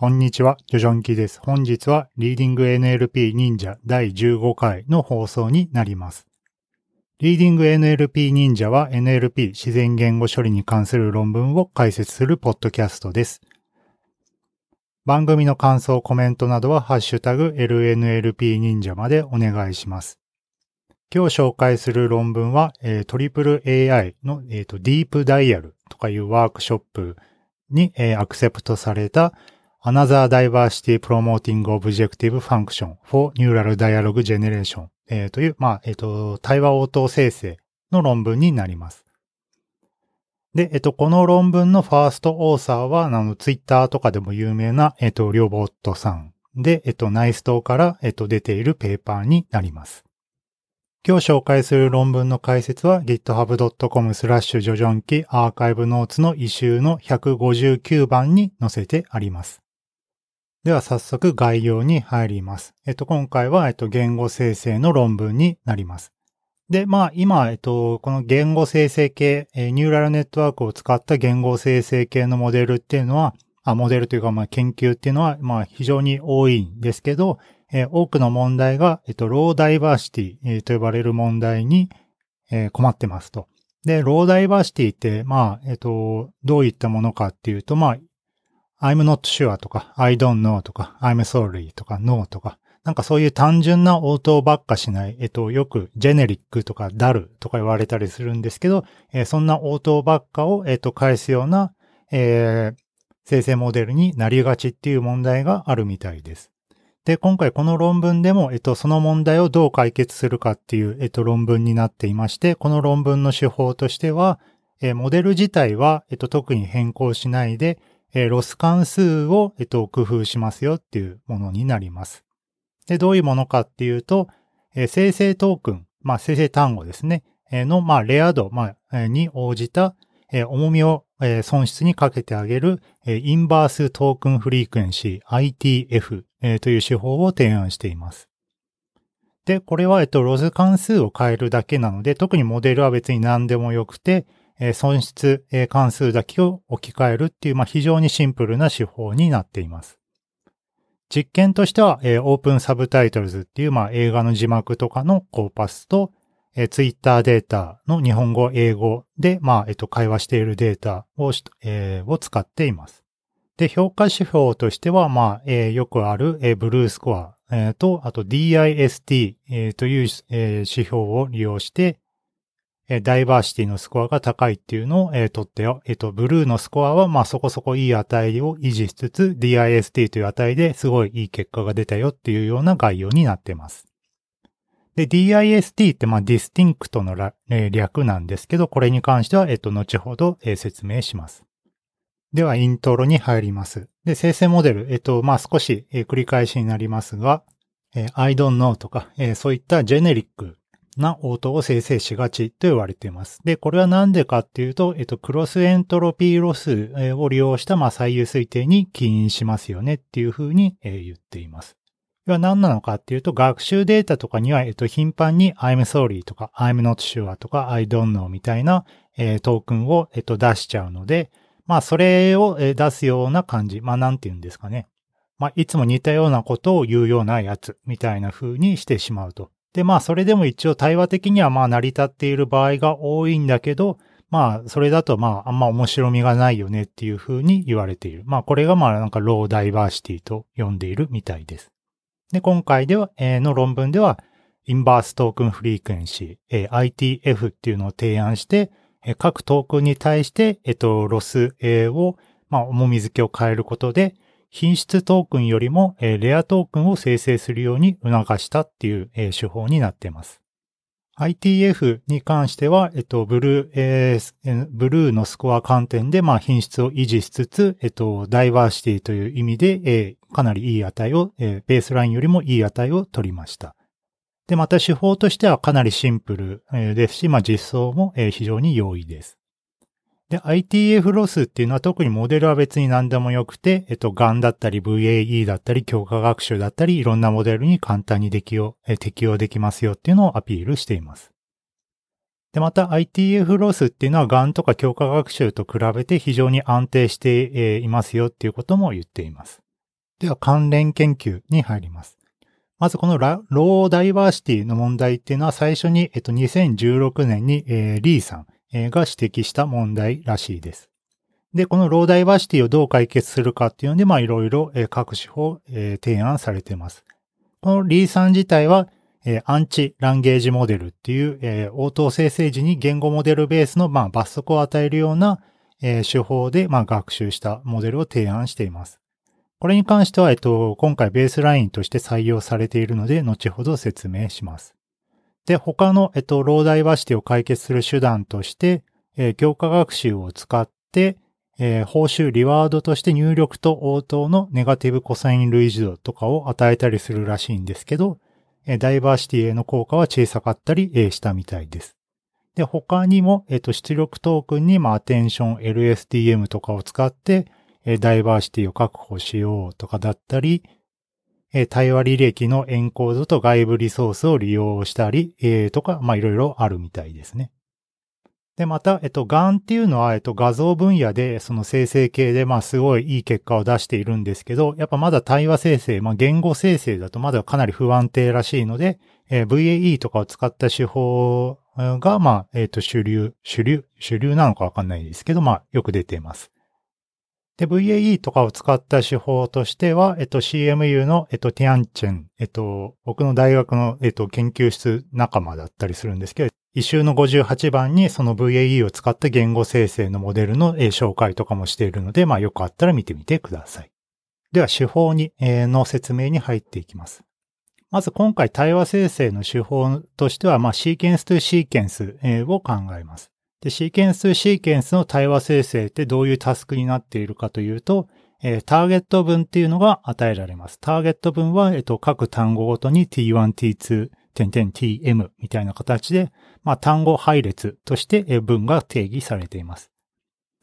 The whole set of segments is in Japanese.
こんにちは、ジョジョンキです。本日はリーディング NLP 忍者第15回の放送になります。リーディング NLP 忍者は NLP 自然言語処理に関する論文を解説するポッドキャストです。番組の感想、コメントなどはハッシュタグ LNLP 忍者までお願いします。今日紹介する論文は、えー、トリプル AI の、えーと、ディープダイヤルとかいうワークショップに、えー、アクセプトされた Another Diversity Promoting Objective Function for Neural Dialogue Generation、えー、という、まあ、えっ、ー、と、対話応答生成の論文になります。で、えっ、ー、と、この論文のファーストオーサーは、あの、ツイッターとかでも有名な、えっ、ー、と、リョボットさんで、えっ、と、ナイストから、えっ、と、出ているペーパーになります。今日紹介する論文の解説は github.com スラッシュジョジョンキアーカイブノーツの異臭の159番に載せてあります。では早速概要に入ります。えっと、今回は、えっと、言語生成の論文になります。で、まあ、今、えっと、この言語生成系、えニューラルネットワークを使った言語生成系のモデルっていうのは、あ、モデルというか、まあ、研究っていうのは、まあ、非常に多いんですけど、えー、多くの問題が、えっと、ローダイバーシティ、え、と呼ばれる問題に、えー、困ってますと。で、ローダイバーシティって、まあ、えっと、どういったものかっていうと、まあ、I'm not sure とか、I don't know とか、I'm sorry とか、no とか、なんかそういう単純な応答ばっかしない、えっと、よくジェネリックとかダルとか言われたりするんですけど、えー、そんな応答ばっかを、えっと、返すような、えー、生成モデルになりがちっていう問題があるみたいです。で、今回この論文でも、えっと、その問題をどう解決するかっていう、えっと、論文になっていまして、この論文の手法としては、えー、モデル自体は、えっと、特に変更しないで、えー、ロス関数を、えっと、工夫しますよっていうものになります。で、どういうものかっていうと、えー、生成トークン、まあ、生成単語ですね、えー、の、まあ、レア度、まあ、に応じた、えー、重みを、えー、損失にかけてあげる、えー、 inverse token frequency ITF、えー、という手法を提案しています。で、これは、えっと、ロス関数を変えるだけなので、特にモデルは別に何でもよくて、損失関数だけを置き換えるっていう、まあ、非常にシンプルな手法になっています。実験としては、オープンサブタイトルズっていう、まあ、映画の字幕とかのコーパスと、ツイッターデータの日本語、英語で、まあ、えっと、会話しているデータを、えー、を使っています。で、評価指標としては、まあ、えー、よくある、えー、ブルースコア、えー、と、あと DIST、えー、という、えー、指標を利用して、ダイバーシティのスコアが高いっていうのを、えー、取ってよ。えっ、ー、と、 BLEU のスコアは、まあそこそこいい値を維持しつつ、DIST という値ですごいいい結果が出たよっていうような概要になっています。で、DIST って、まあ、 distinct の、えー、略なんですけど、これに関しては、えっ、と、後ほど、え、説明します。では、イントロに入ります。で、生成モデル、えっ、と、まあ、少し、え繰り返しになりますが、え I don't know とか、えそういったジェネリックな応答を生成しがちと言われています。で、これはなんでかっていうと、えっと、クロスエントロピーロスを利用した、まあ、最優推定に起因しますよねっていうふうに、え言っています。では何なのかっていうと、学習データとかには、えっと、頻繁に I'm sorry とか I'm not sure とか I don't know みたいな、えー、トークンを、えっと、出しちゃうので、まあ、それを出すような感じ。まあ、なんて言うんですかね。まあ、いつも似たようなことを言うようなやつみたいな風にしてしまうと。で、まあ、それでも一応対話的にはまあ、成り立っている場合が多いんだけど、まあ、それだとまあ、あんま面白みがないよねっていう風に言われている。まあ、これがまあ、なんか low diversity と呼んでいるみたいです。で、今回では、えー、の論文では、 inverse token frequency、えー、ITF っていうのを提案して、えー、各トークンに対して、えっ、と、ロス、えー、を、まあ、重み付けを変えることで、頻出トークンよりも、え、レアトークンを生成するように促したっていう、え、手法になっています。ITF に関しては、えっと、ブルー、えー、ブルーのスコア観点で、まあ、品質を維持しつつ、えっと、ダイバーシティという意味で、えー、かなりいい値を、えー、ベースラインよりもいい値を取りました。で、また手法としてはかなりシンプルですし、まあ、実装も非常に容易です。で、ITF ロスっていうのは特にモデルは別に何でもよくて、えっと、GAN だったり VAE だったり強化学習だったりいろんなモデルに簡単に適用、え適用できますよっていうのをアピールしています。で、また ITF ロスっていうのは GAN とか強化学習と比べて非常に安定していますよっていうことも言っています。では関連研究に入ります。まずこのローダイバーシティの問題っていうのは最初に、えっと、2016年に、えー、リーさん、が指摘した問題らしいです。で、このローダイバーシティをどう解決するかっていうので、まあいろいろ、各手法、提案されています。このリーさん自体は、アンチランゲージモデルっていう、応答生成時に言語モデルベースの、まあ、罰則を与えるような、手法で、まあ、学習したモデルを提案しています。これに関しては、えっと、今回ベースラインとして採用されているので、後ほど説明します。で、他の、えっと、ローダイバーシティを解決する手段として、えー、強化学習を使って、えー、報酬、リワードとして入力と応答のネガティブコサイン類似度とかを与えたりするらしいんですけど、えー、ダイバーシティへの効果は小さかったり、えー、したみたいです。で、他にも、えっ、と、出力トークンに、まあ、アテンション、LSDM とかを使って、えダイバーシティを確保しようとかだったり、え対話履歴のエンコードと外部リソースを利用したり、えー、とか、まいろいろあるみたいですね。で、また、えっと、GAN っていうのは、えっと、画像分野で、その生成系で、まあ、すごいいい結果を出しているんですけど、やっぱまだ対話生成、まあ、言語生成だとまだかなり不安定らしいので、えー、VAE とかを使った手法が、まあ、えっと、主流、主流、主流なのかわかんないですけど、まあ、よく出ています。で、VAE とかを使った手法としては、えっと、CMU の、えっと、ティアンチェン、えっと、僕の大学の、えっと、研究室仲間だったりするんですけど、一周の58番にその VAE を使った言語生成のモデルの、紹介とかもしているので、まあ、よかったら見てみてください。では、手法に、えー、の説明に入っていきます。まず今回対話生成の手法としては、まあ、シーケンストゥシーケンスを考えます。で、シーケンスシーケンスの対話生成ってどういうタスクになっているかというと、えー、ターゲット文っていうのが与えられます。ターゲット文は、えっ、と、各単語ごとに t1、t2、点 tm みたいな形で、まあ、単語配列として文が定義されています。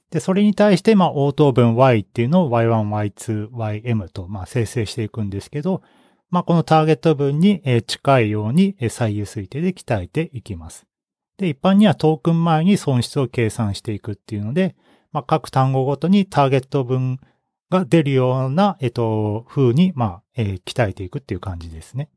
で、それに対して、まあ、応答文 y っていうのを y1、y2、ym と、まあ、生成していくんですけど、まあ、このターゲット文に近いように最尤推定で鍛えていきます。で、一般にはトークン毎に損失を計算していくっていうので、まあ、各単語ごとにターゲット文が出るような、えっと、風に、まあ、えー、鍛えていくっていう感じですね。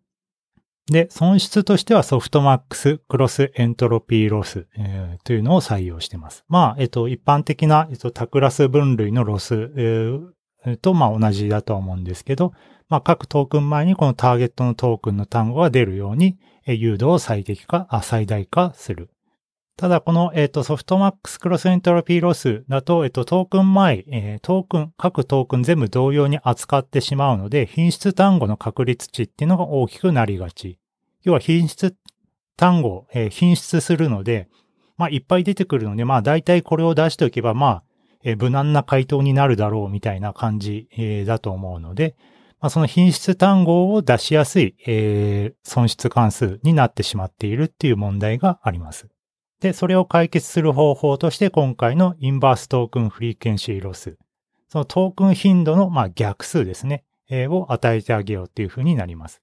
で、損失としては softmax、cross entropy loss、えー、というのを採用しています。まあ、えっと、一般的な、えっと、多クラス分類のロス、えー、と、まあ、同じだとは思うんですけど、まあ、各トークン毎にこのターゲットのトークンの単語が出るように、尤度を最適化、あ最大化する。ただ、この、えっ、ー、と、 softmax cross entropy loss だと、えっ、ー、と、トークン毎、えー、トークン、各トークン全部同様に扱ってしまうので、頻出単語の確率値っていうのが大きくなりがち。要は頻出単語、えー、頻出するので、まあ、いっぱい出てくるので、まあ、大体これを出しておけば、まあ、えー、無難な回答になるだろうみたいな感じ、えー、だと思うので、まあ、その品質単語を出しやすい、えー、損失関数になってしまっているっていう問題があります。で、それを解決する方法として今回のインバーストークンフリーケンシーロス、そのトークン頻度の、まあ、逆数ですね、えー、を与えてあげようっていうふうになります。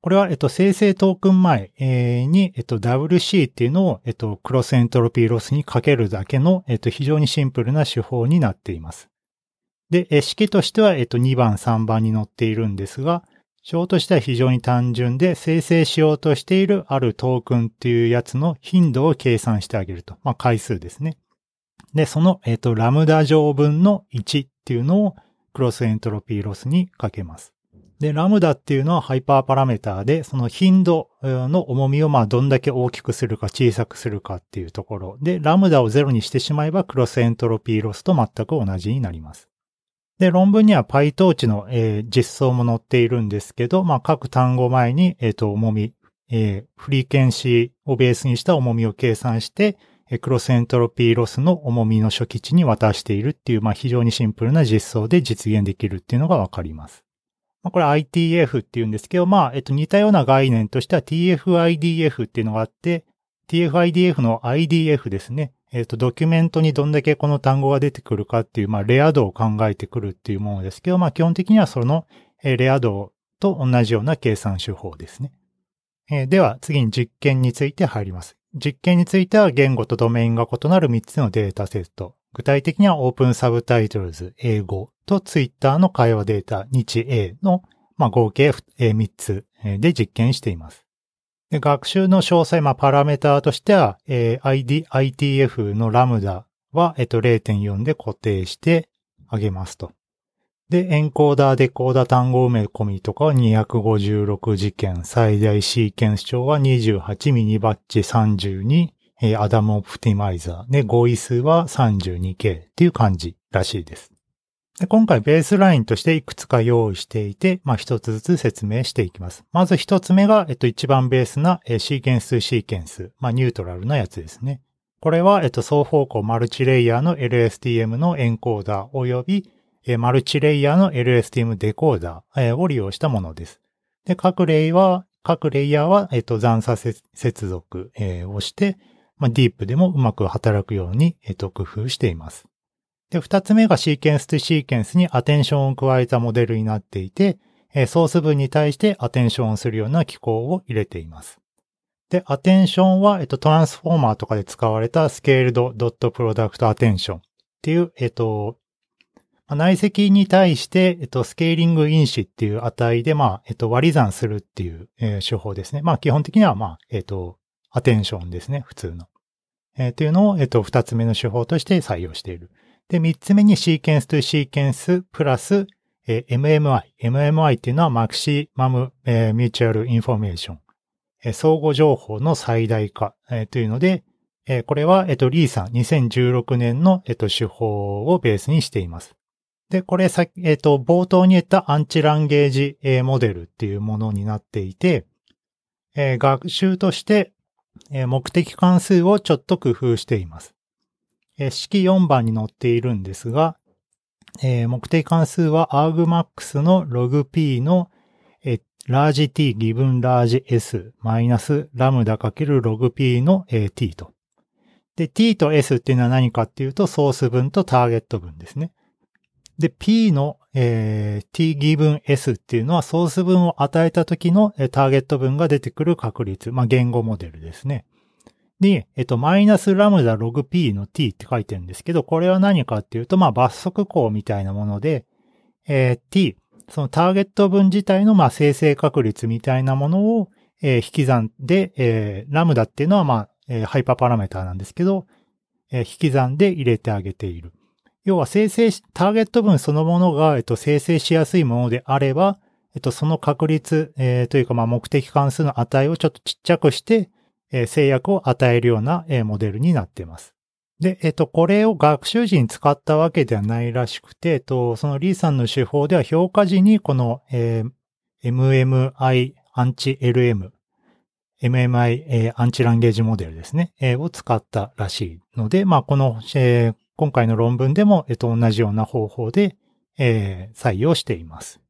これは、えっと、生成トークン前、えー、に、えっと、WC っていうのを、えっと、クロスエントロピーロスにかけるだけの、えっと、非常にシンプルな手法になっています。で、式としては、えっと、2番、3番に載っているんですが、章としては非常に単純で、生成しようとしているあるトークンっていうやつの頻度を計算してあげると。まあ、回数ですね。で、その、えっと、ラムダ乗分の1っていうのをクロスエントロピーロスにかけます。で、ラムダっていうのはハイパーパラメーターで、その頻度の重みをまあどんだけ大きくするか小さくするかっていうところで、ラムダをゼロにしてしまえばクロスエントロピーロスと全く同じになります。で、論文には PyTorch の、えー、実装も載っているんですけど、まあ、各単語前に、えっ、ー、と、重み、えー、フリーケンシーをベースにした重みを計算して、えクロスエントロピーロスの重みの初期値に渡しているっていう、まあ、非常にシンプルな実装で実現できるっていうのがわかります。まあ、これ ITF っていうんですけど、まあ、えっと、似たような概念としては TFIDF っていうのがあって、TFIDF の IDF ですね。えっ、と、ドキュメントにどんだけこの単語が出てくるかっていう、まあ、レア度を考えてくるっていうものですけど、まあ、基本的にはその、えレア度と同じような計算手法ですね。えでは、次に実験について入ります。実験については言語とドメインが異なる3つのデータセット。具体的にはオープンサブタイトルズ英語と Twitter の会話データ日 A の、まあ、合計3つで実験しています。学習の詳細、まあ、パラメーターとしては、えー、ID、ITF のラムダは、えっと、0.4で固定してあげますと。で、エンコーダー、デコーダー単語埋め込みとかは256事件、最大シーケンス長は28ミニバッチ32、えー、アダムオプティマイザーで、合意数は 32K っていう感じらしいです。で今回ベースラインとしていくつか用意していて、まあ一つずつ説明していきます。まず一つ目が、えっと一番ベースな、シーケンスシーケンス、まあニュートラルなやつですね。これは、えっと双方向マルチレイヤーの LSTM のエンコーダー及び、えー、マルチレイヤーの LSTM デコーダー、えー、を利用したものです。で、各レイは、各レイヤーは、えっと残差接続、えー、をして、まあ、ディープでもうまく働くように、えっと工夫しています。で、二つ目がシーケンスとシーケンスにアテンションを加えたモデルになっていて、ソース文に対してアテンションをするような機構を入れています。で、アテンションは、えっと、トランスフォーマーとかで使われた scaled dot product attention っていう、えっと、内積に対して、えっと、スケーリング因子っていう値で、まあ、えっと、割り算するっていう、えー、手法ですね。まあ、基本的には、まあ、えっと、アテンションですね、普通の。えー、というのを、えっと、二つ目の手法として採用している。で、三つ目に sequence to sequence plus、えー、MMI。MMI っていうのは maximum、えー、 mutual information。えー、相互情報の最大化、えー、というので、えー、これは、えっ、と、リーさん2016年の、えっ、と、手法をベースにしています。で、これさ、えっ、と、冒頭に言ったアンチランゲージ、えー、モデルっていうものになっていて、えー、学習として、えー、目的関数をちょっと工夫しています。え式4番に載っているんですが、えー、目的関数は argmax の logp の、えー、large t ギブン large s マイナスラムダかける logp の、えー、t と。で、t と s っていうのは何かっていうとソース分とターゲット分ですね。で、p の、えー、t ギブン s っていうのはソース分を与えた時の、えー、ターゲット分が出てくる確率。まあ、言語モデルですね。に、えっと、マイナスラムダログ P の T って書いてるんですけど、これは何かっていうと、まあ、罰則項みたいなもので、えー、T、そのターゲット分自体の、まあ、生成確率みたいなものを、えー、引き算で、えー、ラムダっていうのは、まあ、えー、ハイパーパラメーターなんですけど、えー、引き算で入れてあげている。要は生成しターゲット分そのものが、えっと、生成しやすいものであれば、えっと、その確率、えー、というか、まあ、目的関数の値をちょっとちっちゃくして、え制約を与えるような、えモデルになっています。で、えっと、これを学習時に使ったわけではないらしくて、えっと、そのリーさんの手法では評価時にこの、え、MMI アンチ LM、MMI、え、アンチランゲージモデルですね、え、を使ったらしいので、まあ、この、え、今回の論文でも、えっと、同じような方法で、え、採用しています。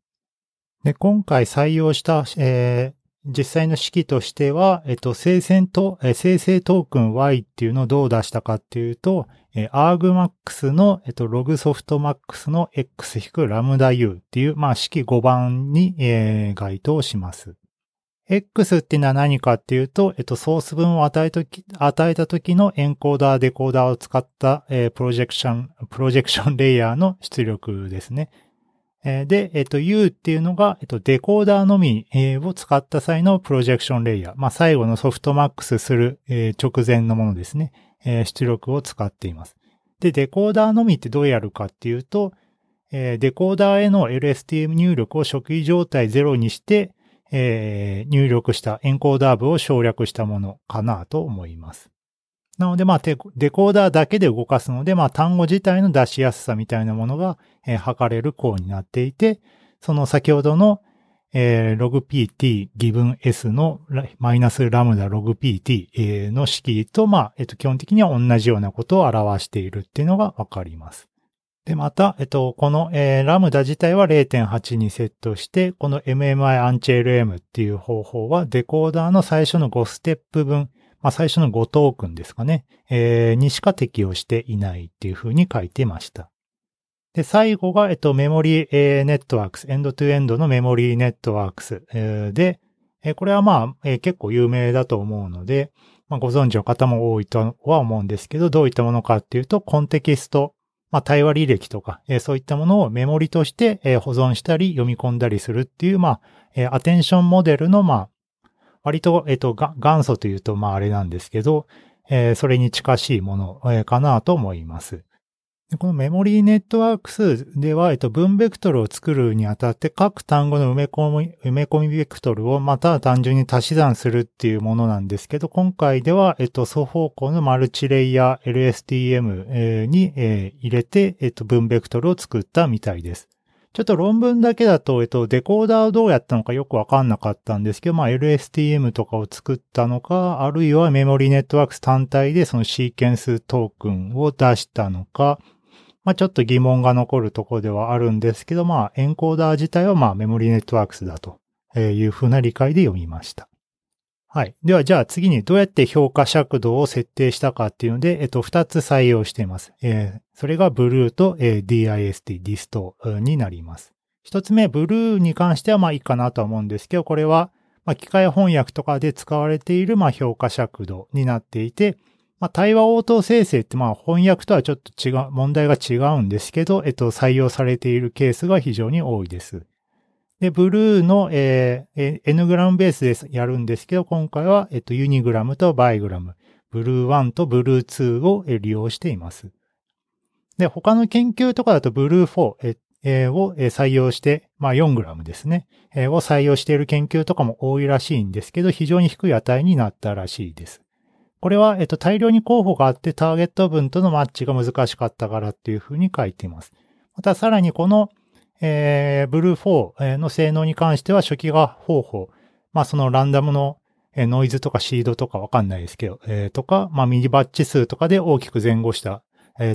で、今回採用した、え、実際の式としては、えっと、生成と、生成トークン Y っていうのをどう出したかっていうと、え argmax の、えっと、logsoftmax の x-lambda-u っていう、まあ、式5番に、えー、該当します。X っていうのは何かっていうと、えっと、ソース分を与えとき、与えた時のエンコーダー、デコーダーを使った、えー、プロジェクション、プロジェクションレイヤーの出力ですね。で、えっと、U っていうのが、えっと、デコーダーのみを使った際のプロジェクションレイヤー。まあ、最後のソフトマックスする直前のものですね。出力を使っています。で、デコーダーのみってどうやるかっていうと、デコーダーへの LSTM 入力を初期状態0にして、入力したエンコーダー部を省略したものかなと思います。なので、まあ、デコーダーだけで動かすので、まあ、単語自体の出しやすさみたいなものが、えー、測れる項になっていて、その先ほどの、えー、logpt ギブン s のマイナスラムダ logpt、えー、の式と、まあ、えっ、と、基本的には同じようなことを表しているっていうのがわかります。で、また、えっと、この、えー、ラムダ自体は0.8にセットして、この MMI アンチ LM っていう方法はデコーダーの最初の5ステップ分、まあ、最初の5トークンですかね、えー、にしか適用していないっていうふうに書いてました。で、最後が、えっと、メモリー、ネットワークス、エンドトゥエンドのメモリーネットワークス、で、これはまあ、えー、結構有名だと思うので、まあ、ご存知の方も多いとは思うんですけど、どういったものかっていうと、コンテキスト、まあ、対話履歴とか、えー、そういったものをメモリとして、えー、保存したり読み込んだりするっていう、まあ、えー、アテンションモデルの、まあ、割と、えっ、と、元祖というと、まあ、あれなんですけど、えー、それに近しいもの、えー、かなと思います。このメモリーネットワークスでは、えっと、分ベクトルを作るにあたって各単語の埋め込み、埋め込みベクトルをまた単純に足し算するっていうものなんですけど、今回では、えっと、双方向のマルチレイヤー LSTM に、えー、入れて、えっと、分ベクトルを作ったみたいです。ちょっと論文だけだと、えっと、デコーダーをどうやったのかよくわかんなかったんですけど、まあ、LSTM とかを作ったのか、あるいはメモリーネットワークス単体でそのシーケンストークンを出したのか、まあちょっと疑問が残るところではあるんですけど、まあエンコーダー自体はまあメモリーネットワークスだというふうな理解で読みました。はい。では、じゃあ次にどうやって評価尺度を設定したかっていうので、えっと、二つ採用しています。えー、それがブルーと、えー、DIST、DIST になります。一つ目、ブルーに関してはまあいいかなとは思うんですけど、これは、まあ、機械翻訳とかで使われている、まあ、評価尺度になっていて、まあ、対話応答生成ってまあ翻訳とはちょっと違う、問題が違うんですけど、えっと、採用されているケースが非常に多いです。で、ブルーの、えー、N グラムベースでやるんですけど、今回は、えっと、ユニグラムとバイグラム、ブルー1とブルー2を利用しています。で、他の研究とかだとブルー4、えー、を採用して、まあ4グラムですね、を採用している研究とかも多いらしいんですけど、非常に低い値になったらしいです。これは、えっと、大量に候補があってターゲット分とのマッチが難しかったからっていうふうに書いています。またさらにこの、えー、ブルー4の性能に関しては初期化方法、まあそのランダムのノイズとかシードとかわかんないですけど、えー、とか、まあミニバッチ数とかで大きく前後した、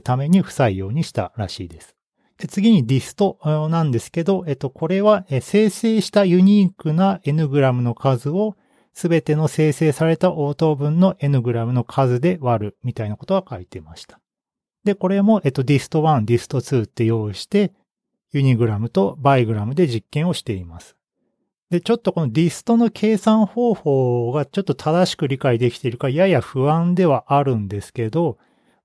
ために不採用にしたらしいです。で次にディストなんですけど、えっと、これは生成したユニークな N グラムの数をすべての生成された応答分の N グラムの数で割るみたいなことは書いてました。で、これも、えっと、dist1、dist2 って用意して、ユニグラムとバイグラムで実験をしています。で、ちょっとこのディストの計算方法がちょっと正しく理解できているかやや不安ではあるんですけど、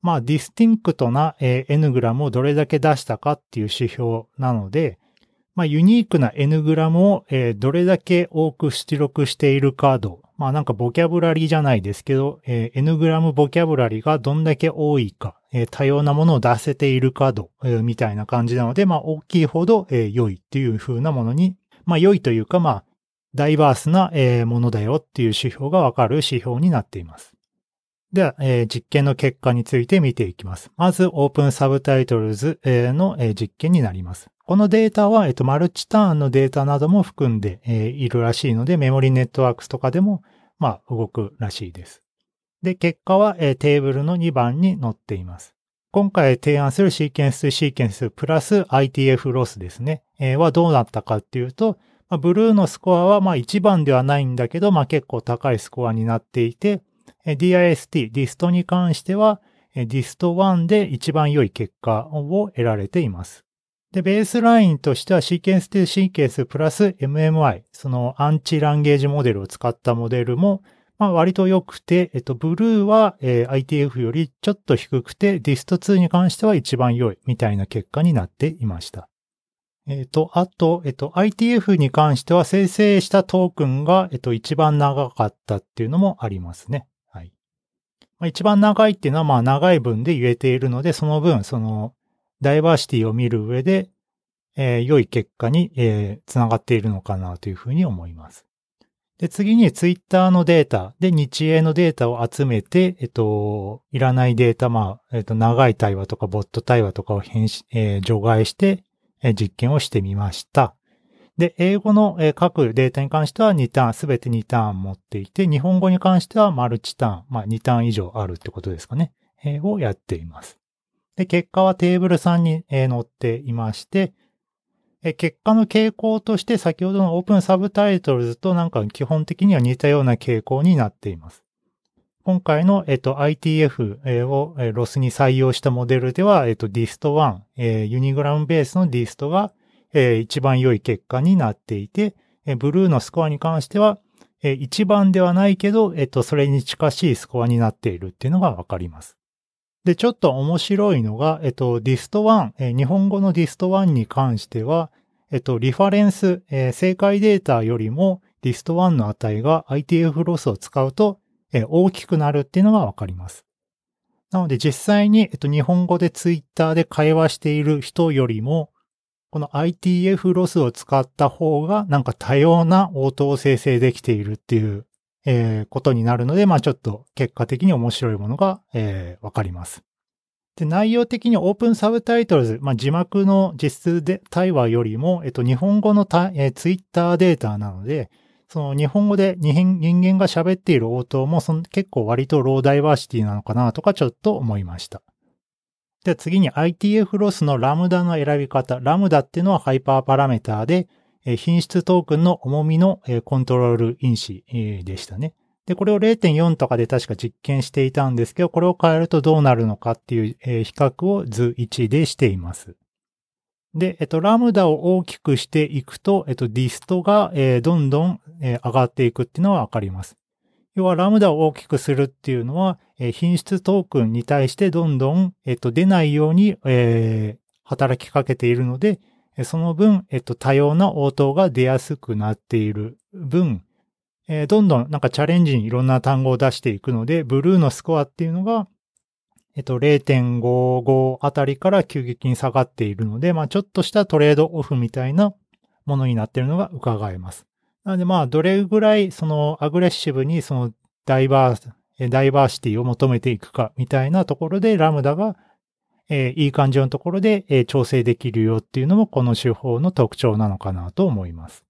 まあ、ディスティンクトな N グラムをどれだけ出したかっていう指標なので、まあ、ユニークな N-gram を、どれだけ多く出力しているかと。まあなんかボキャブラリーじゃないですけど、えー、N グラムボキャブラリーがどんだけ多いか、えー、多様なものを出せているかと、えー、みたいな感じなので、まあ大きいほど、えー、良いっていう風なものに、まあ良いというか、まあ、 diverse な、えー、ものだよっていう指標がわかる指標になっています。では、えー、実験の結果について見ていきます。まず、 OpenSubtitles の実験になります。このデータは、えっと、 multi-turn のデータなども含んで、えー、いるらしいので、 memory networks とかでも、まあ、動くらしいです。で、結果は、えー、テーブルの2番に載っています。今回提案するシーケンスシーケンスプラス ITF ロスですね、えー、はどうなったかっていうと、まあ、 BLEU のスコアはまあ1番ではないんだけど、まあ結構高いスコアになっていて、DIST、ディストに関しては、ディスト1で一番良い結果を得られています。で、ベースラインとしてはシーケンス2シーケンスプラス MMI、その anti-language モデルを使ったモデルも、まあ割と良くて、えっと、 BLEU は、え、ITF よりちょっと低くて、 DIST 2に関しては一番良いみたいな結果になっていました。えっ、と、あと、えっ、と、ITF に関しては生成したトークンが、えっ、と、一番長かったっていうのもありますね。はい。まあ、一番長いっていうのは、まあ、長い分で言えているので、その分、その、ダイバーシティを見る上で、えー、良い結果に、えー、つながっているのかなというふうに思います。で、次にツイッターのデータで日英のデータを集めて、えっと、いらないデータ、まあ、えっと、長い対話とかボット対話とかを変し、えー、除外して、えー、実験をしてみました。で、英語の、えー、各データに関しては2ターン、すべて2ターン持っていて、日本語に関してはマルチターン、まあ2ターン以上あるってことですかね、えー、をやっています。で、結果はテーブル3に載っていまして、結果の傾向として先ほどの OpenSubtitles となんか基本的には似たような傾向になっています。今回の、えっと、ITF をロスに採用したモデルでは、えっと、 DIST 1、え unigram ベースの DIST が、一番良い結果になっていて、え BLEU のスコアに関しては、え一番ではないけど、えっと、それに近しいスコアになっているっていうのがわかります。で、ちょっと面白いのが、えっと、 DIST 1、えー、日本語の DIST 1に関しては、えっと、リファレンス、えー、正解データよりもディスト1の値が ITF ロスを使うと、えー、大きくなるっていうのがわかります。なので実際に、えっと、日本語でツイッターで会話している人よりも、この ITF ロスを使った方がなんか多様な応答を生成できているっていう、えー、ことになるので、まあちょっと結果的に面白いものが、えー、わかります。で、内容的に OpenSubtitles、まあ字幕の実質で対話よりも、えっと、日本語のた、えー、ツイッターデータなので、その日本語で人間が喋っている応答もその結構割と low diversity なのかなとかちょっと思いました。で、次に ITF ロスのラムダの選び方。ラムダっていうのはハイパーパラメーターで、品質トークンの重みのコントロール因子でしたね。で、これを0.4とかで確か実験していたんですけど、これを変えるとどうなるのかっていう比較を図1でしています。で、えっと、ラムダを大きくしていくと、えっと、ディストが、どんどん、上がっていくっていうのはわかります。要はラムダを大きくするっていうのは、品質トークンに対してどんどん、えっ、と、出ないように、え、働きかけているので、その分、えっと、多様な応答が出やすくなっている分、えー、どんどんなんかチャレンジにいろんな単語を出していくので、ブルーのスコアっていうのが、えっと、0.55あたりから急激に下がっているので、まあちょっとしたトレードオフみたいなものになっているのが伺えます。なのでまあ、どれぐらいそのアグレッシブにそのダイバー、ダイバーシティを求めていくかみたいなところでラムダが、えー、いい感じのところで、えー、調整できるよっていうのもこの手法の特徴なのかなと思います。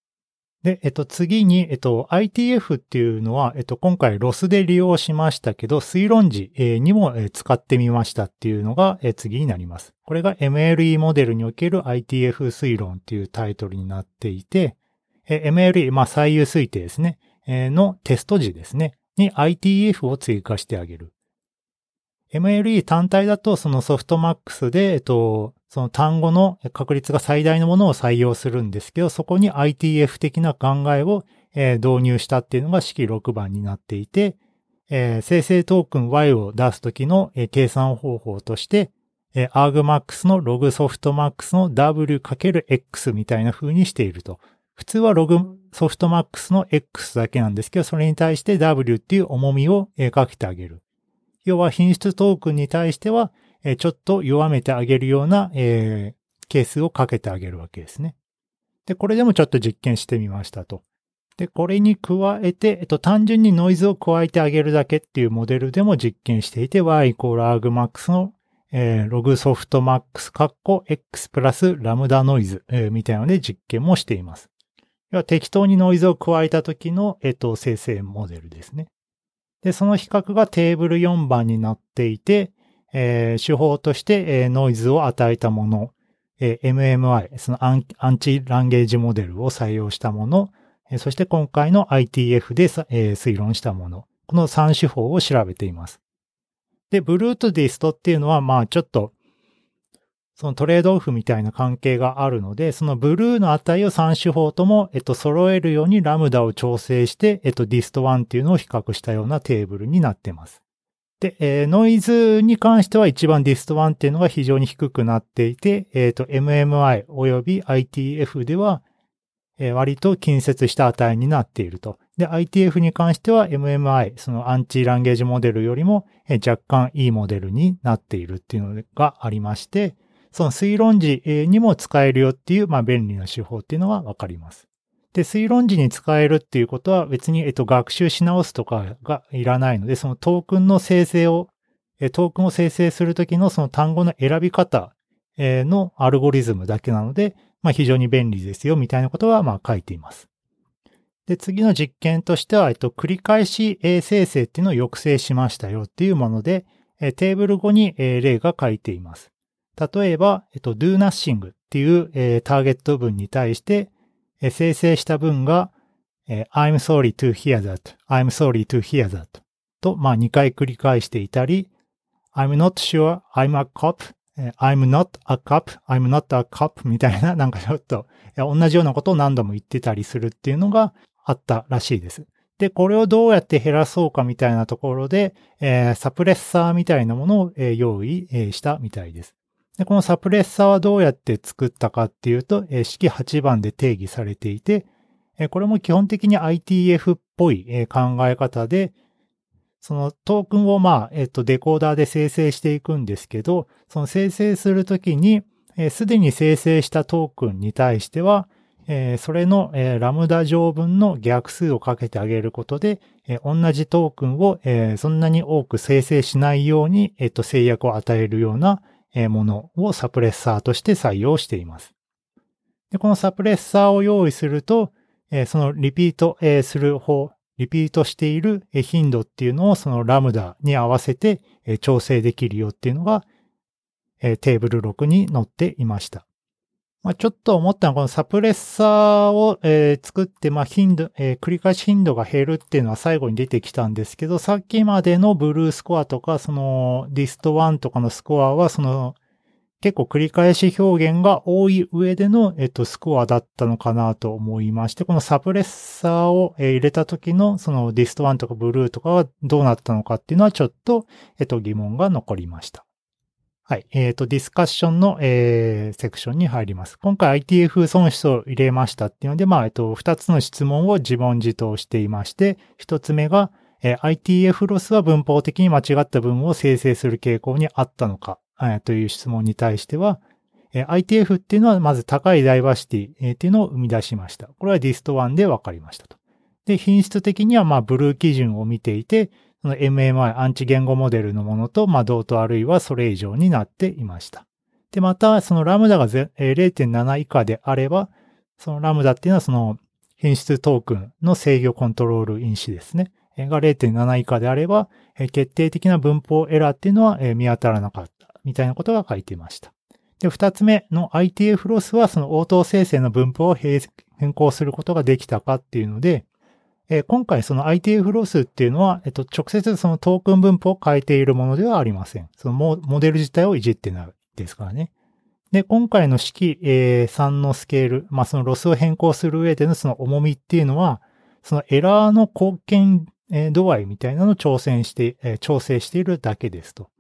で、えっと、次に、えっと、ITF っていうのは、えっと、今回ロスで利用しましたけど、推論時にも使ってみましたっていうのが次になります。これが MLE モデルにおける ITF 推論っていうタイトルになっていて、MLE、まあ、最優推定ですね、のテスト時ですね、に ITF を追加してあげる。MLE 単体だとそのソフトマックスで、えっと、その単語の確率が最大のものを採用するんですけど、そこに ITF 的な考えを、え導入したっていうのが式6番になっていて、えー、生成トークン Y を出すときの、え計算方法として、えー、argmax の log ソフトマックスの W×X みたいな風にしていると。普通はログソフトマックスの X だけなんですけど、それに対して W っていう重みをかけてあげる。要は品質トークンに対しては、ちょっと弱めてあげるような、ケースをかけてあげるわけですね。で、これでもちょっと実験してみましたと。で、これに加えて、えっと、単純にノイズを加えてあげるだけっていうモデルでも実験していて、y イコール argmax の、えー、ログソフトマックスカッコ x プラスラムダノイズ、えー、みたいなので実験もしています。要は適当にノイズを加えた時の、えっと、生成モデルですね。で、その比較がテーブル4番になっていて、えー、手法として、えー、ノイズを与えたもの、えー、MMI、そのアンアンチランゲージモデルを採用したもの、えー、そして今回の ITF で、えー、推論したもの、この3手法を調べています。で、ブルートディストっていうのは、まあちょっと、そのトレードオフみたいな関係があるので、そのブルーの値を3手法とも、えっと、揃えるようにラムダを調整して、えっと、ディスト1っていうのを比較したようなテーブルになってます。で、えー、ノイズに関しては一番ディスト1っていうのが非常に低くなっていて、えっ、ー、と、MMI 及び ITF では、えー、割と近接した値になっていると。で、ITF に関しては MMI、そのアンチランゲージモデルよりも、えー、若干いいモデルになっているっていうのがありまして、その推論時にも使えるよっていう、まあ、便利な手法っていうのはわかります。で、推論時に使えるっていうことは別に、えっと、学習し直すとかがいらないので、そのトークンの生成を、トークンを生成するときのその単語の選び方のアルゴリズムだけなので、まあ、非常に便利ですよみたいなことはまあ書いています。で、次の実験としては、えっと、繰り返し生成っていうのを抑制しましたよっていうもので、テーブル後に例が書いています。例えば、えっと、do nothing っていう、えー、ターゲット文に対して、えー、生成した文が、えー、I'm sorry to hear that, I'm sorry to hear that と、まあ、2回繰り返していたり、I'm not sure I'm a cop, I'm not a cop, I'm not a cop みたいな、なんかちょっと、同じようなことを何度も言ってたりするっていうのがあったらしいです。で、これをどうやって減らそうかみたいなところで、えー、サプレッサーみたいなものを、えー、用意、えー、したみたいです。で、このサプレッサーはどうやって作ったかっていうと、え、式8番で定義されていて、え、これも基本的に ITF っぽい、え、考え方で、そのトークンをまあ、えっ、と、デコーダーで生成していくんですけど、その生成するときに、す、で、に生成したトークンに対しては、え、それの、え、ラムダ乗分の逆数をかけてあげることで、え、同じトークンを、えそんなに多く生成しないように、えっと、制約を与えるような、ものをサプレッサーとして採用しています。でこのサプレッサーを用意すると、そのリピート、する方、リピートしている頻度っていうのをそのラムダに合わせて調整できるよっていうのが、テーブル6に載っていました。まあ、ちょっと思ったのは、このサプレッサーを、えー、作って、まあ、頻度、えー、繰り返し頻度が減るっていうのは最後に出てきたんですけど、さっきまでのブルースコアとか、その、ディスト1とかのスコアは、その、結構繰り返し表現が多い上での、えっと、スコアだったのかなと思いまして、この suppressor を入れた時の、その DIST 1とか BLEU とかはどうなったのかっていうのはちょっと、えっと、疑問が残りました。はい。えっ、ー、と、ディスカッションの、えー、セクションに入ります。今回 ITF 損失を入れましたっていうので、まあ、えっ、と、二つの質問を自問自答していまして、一つ目が、えー、ITF ロスは文法的に間違った文を生成する傾向にあったのか、えー、という質問に対しては、えー、ITF っていうのはまず高いダイバーシティ、え、っていうのを生み出しました。これはディスト1で分かりましたと。で、品質的にはまあ、ブルー基準を見ていて、その MMI、アンチ言語モデルのものと、まあ、同等あるいはそれ以上になっていました。で、また、そのラムダが0.7以下であれば、そのラムダっていうのはその品質トークンの制御コントロール因子ですね。が0.7以下であれば、決定的な文法エラーっていうのは見当たらなかった。みたいなことが書いていました。で、二つ目の ITF ロスはその応答生成の分布を変更することができたかっていうので、えー、今回その ITF ロスっていうのは、えっと、直接そのトークン分布を変えているものではありません。そのモデル自体をいじってないですからね。で、今回の式、えー、3のスケール、まあ、そのロスを変更する上でのその重みっていうのは、そのエラーの貢献度合いみたいなのを挑戦して、えー、調整しているだけですと。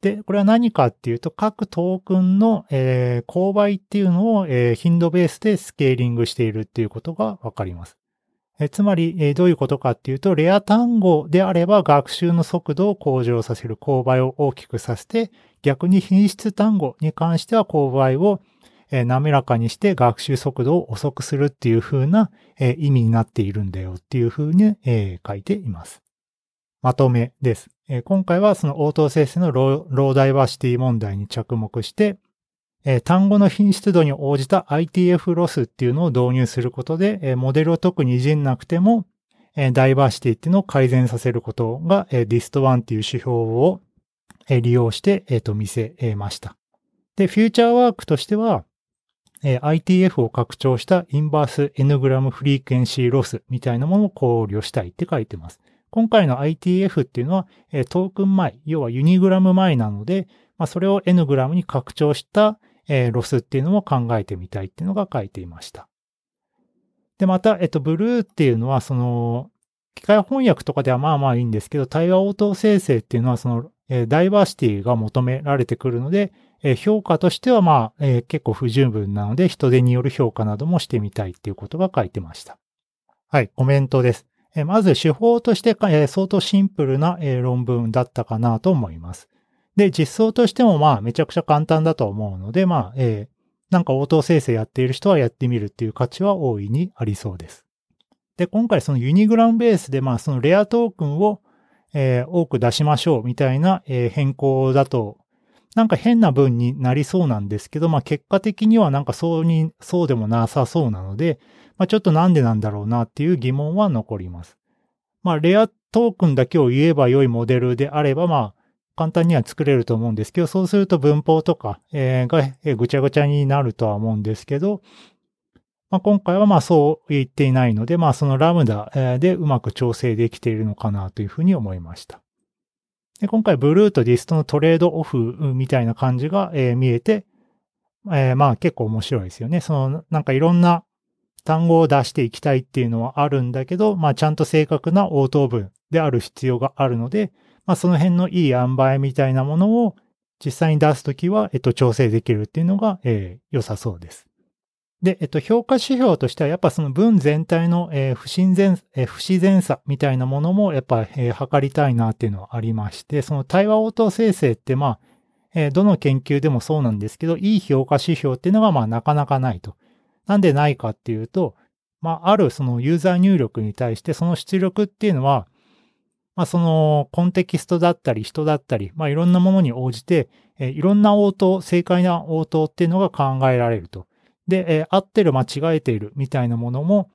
で、これは何かっていうと、各トークンの、えー、購買っていうのを、えー、頻度ベースでスケーリングしているっていうことがわかります。えつまり、えどういうことかっていうと、レア単語であれば学習の速度を向上させる、勾配を大きくさせて、逆に品質単語に関しては勾配をえ滑らかにして学習速度を遅くするっていう風な、え意味になっているんだよっていう風に、え書いています。まとめです。今回はその応答生成の low diversity 問題に着目して、え単語の頻度に応じた ITF ロスっていうのを導入することで、えモデルを特にいじんなくても、えダイバーシティっていうのを改善させることが、え DIST 1っていう指標を、え利用して、えっ、と見せました。で、フューチャーワークとしては、え ITF を拡張したインバース N グラムフリークエンシーロスみたいなものを考慮したいって書いてます。今回の ITF っていうのは、えトークン前、要は unigram 前なので、まあ、それを N グラムに拡張したえー、ロスっていうのも考えてみたいっていうのが書いていました。で、また、えっと、 BLEU っていうのは、その、機械翻訳とかではまあまあいいんですけど、対話応答生成っていうのは、その、えー、ダイバーシティが求められてくるので、えー、評価としてはまあ、えー、結構不十分なので、人手による評価などもしてみたいっていうことが書いてました。はい、コメントです。えまず手法として、え相当シンプルな、え論文だったかなと思います。で、実装としてもまあめちゃくちゃ簡単だと思うので、まあ、えー、なんか応答生成やっている人はやってみるっていう価値は大いにありそうです。で、今回そのユニグラムベースでまあそのレアトークンを、えー、多く出しましょうみたいな、えー、変更だと、なんか変な文になりそうなんですけど、まあ結果的にはなんかそうに、そうでもなさそうなので、まあちょっとなんでなんだろうなっていう疑問は残ります。まあレアトークンだけを言えば良いモデルであれば、まあ簡単には作れると思うんですけど、そうすると文法とか、え、が、ぐちゃぐちゃになるとは思うんですけど、まあ、今回はまあそう言っていないので、まあそのラムダでうまく調整できているのかなというふうに思いました。で今回ブルーとディストのトレードオフみたいな感じが、え、見えて、えー、まあ結構面白いですよね。そのなんかいろんな単語を出していきたいっていうのはあるんだけど、まあちゃんと正確な応答文である必要があるので、まあその辺のいい塩梅みたいなものを実際に出すときは、えっと、調整できるっていうのが、えー、良さそうです。で、えっと、評価指標としては、やっぱその文全体の、えー、不自然、えー、不自然さみたいなものも、やっぱ、えー、測りたいなっていうのはありまして、その対話応答生成って、まあ、えー、どの研究でもそうなんですけど、いい評価指標っていうのが、まあ、なかなかないと。なんでないかっていうと、まあ、あるそのユーザー入力に対して、その出力っていうのは、まあ、そのコンテキストだったり人だったり、まあ、いろんなものに応じて、えー、いろんな応答、正解な応答っていうのが考えられると。で、えー、合ってる、間違えているみたいなものも、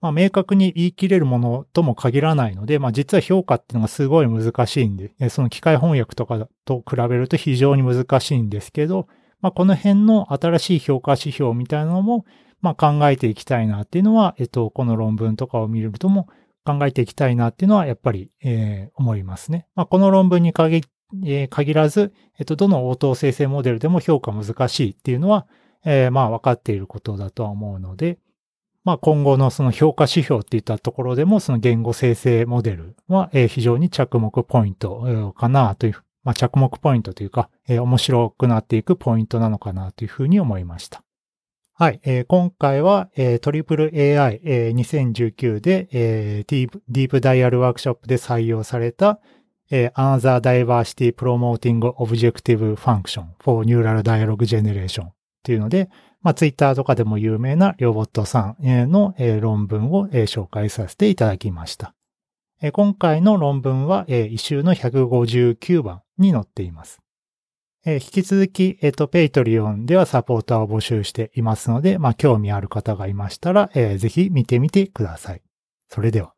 まあ、明確に言い切れるものとも限らないので、まあ、実は評価っていうのがすごい難しいんで、その機械翻訳とかと比べると非常に難しいんですけど、まあ、この辺の新しい評価指標みたいなのも、まあ、考えていきたいなっていうのは、えっと、この論文とかを見るとも考えていきたいなっていうのは、やっぱり、えー、思いますね。まあ、この論文に限,、えー、限らず、えっと、どの応答生成モデルでも評価難しいっていうのは、えー、まあ分かっていることだとは思うので、まあ今後のその評価指標っていったところでもその言語生成モデルは、えー、非常に着目ポイントかなという、まあ着目ポイントというか、えー、面白くなっていくポイントなのかなというふうに思いました。はい。えー、今回は、えー、トリプル AI、えー、2019で、えー、ディープディープダイヤルワークショップで採用された、えー、Another Diversity Promoting Objective Function for Neural Dialogue Generation っていうので、まあ、ツイッターとかでも有名なリョボットさんの論文を紹介させていただきました。今回の論文は一周の159番に載っています。引き続き、えっと、ペイトリオンではサポーターを募集していますので、まあ、興味ある方がいましたら、ぜひ見てみてください。それでは。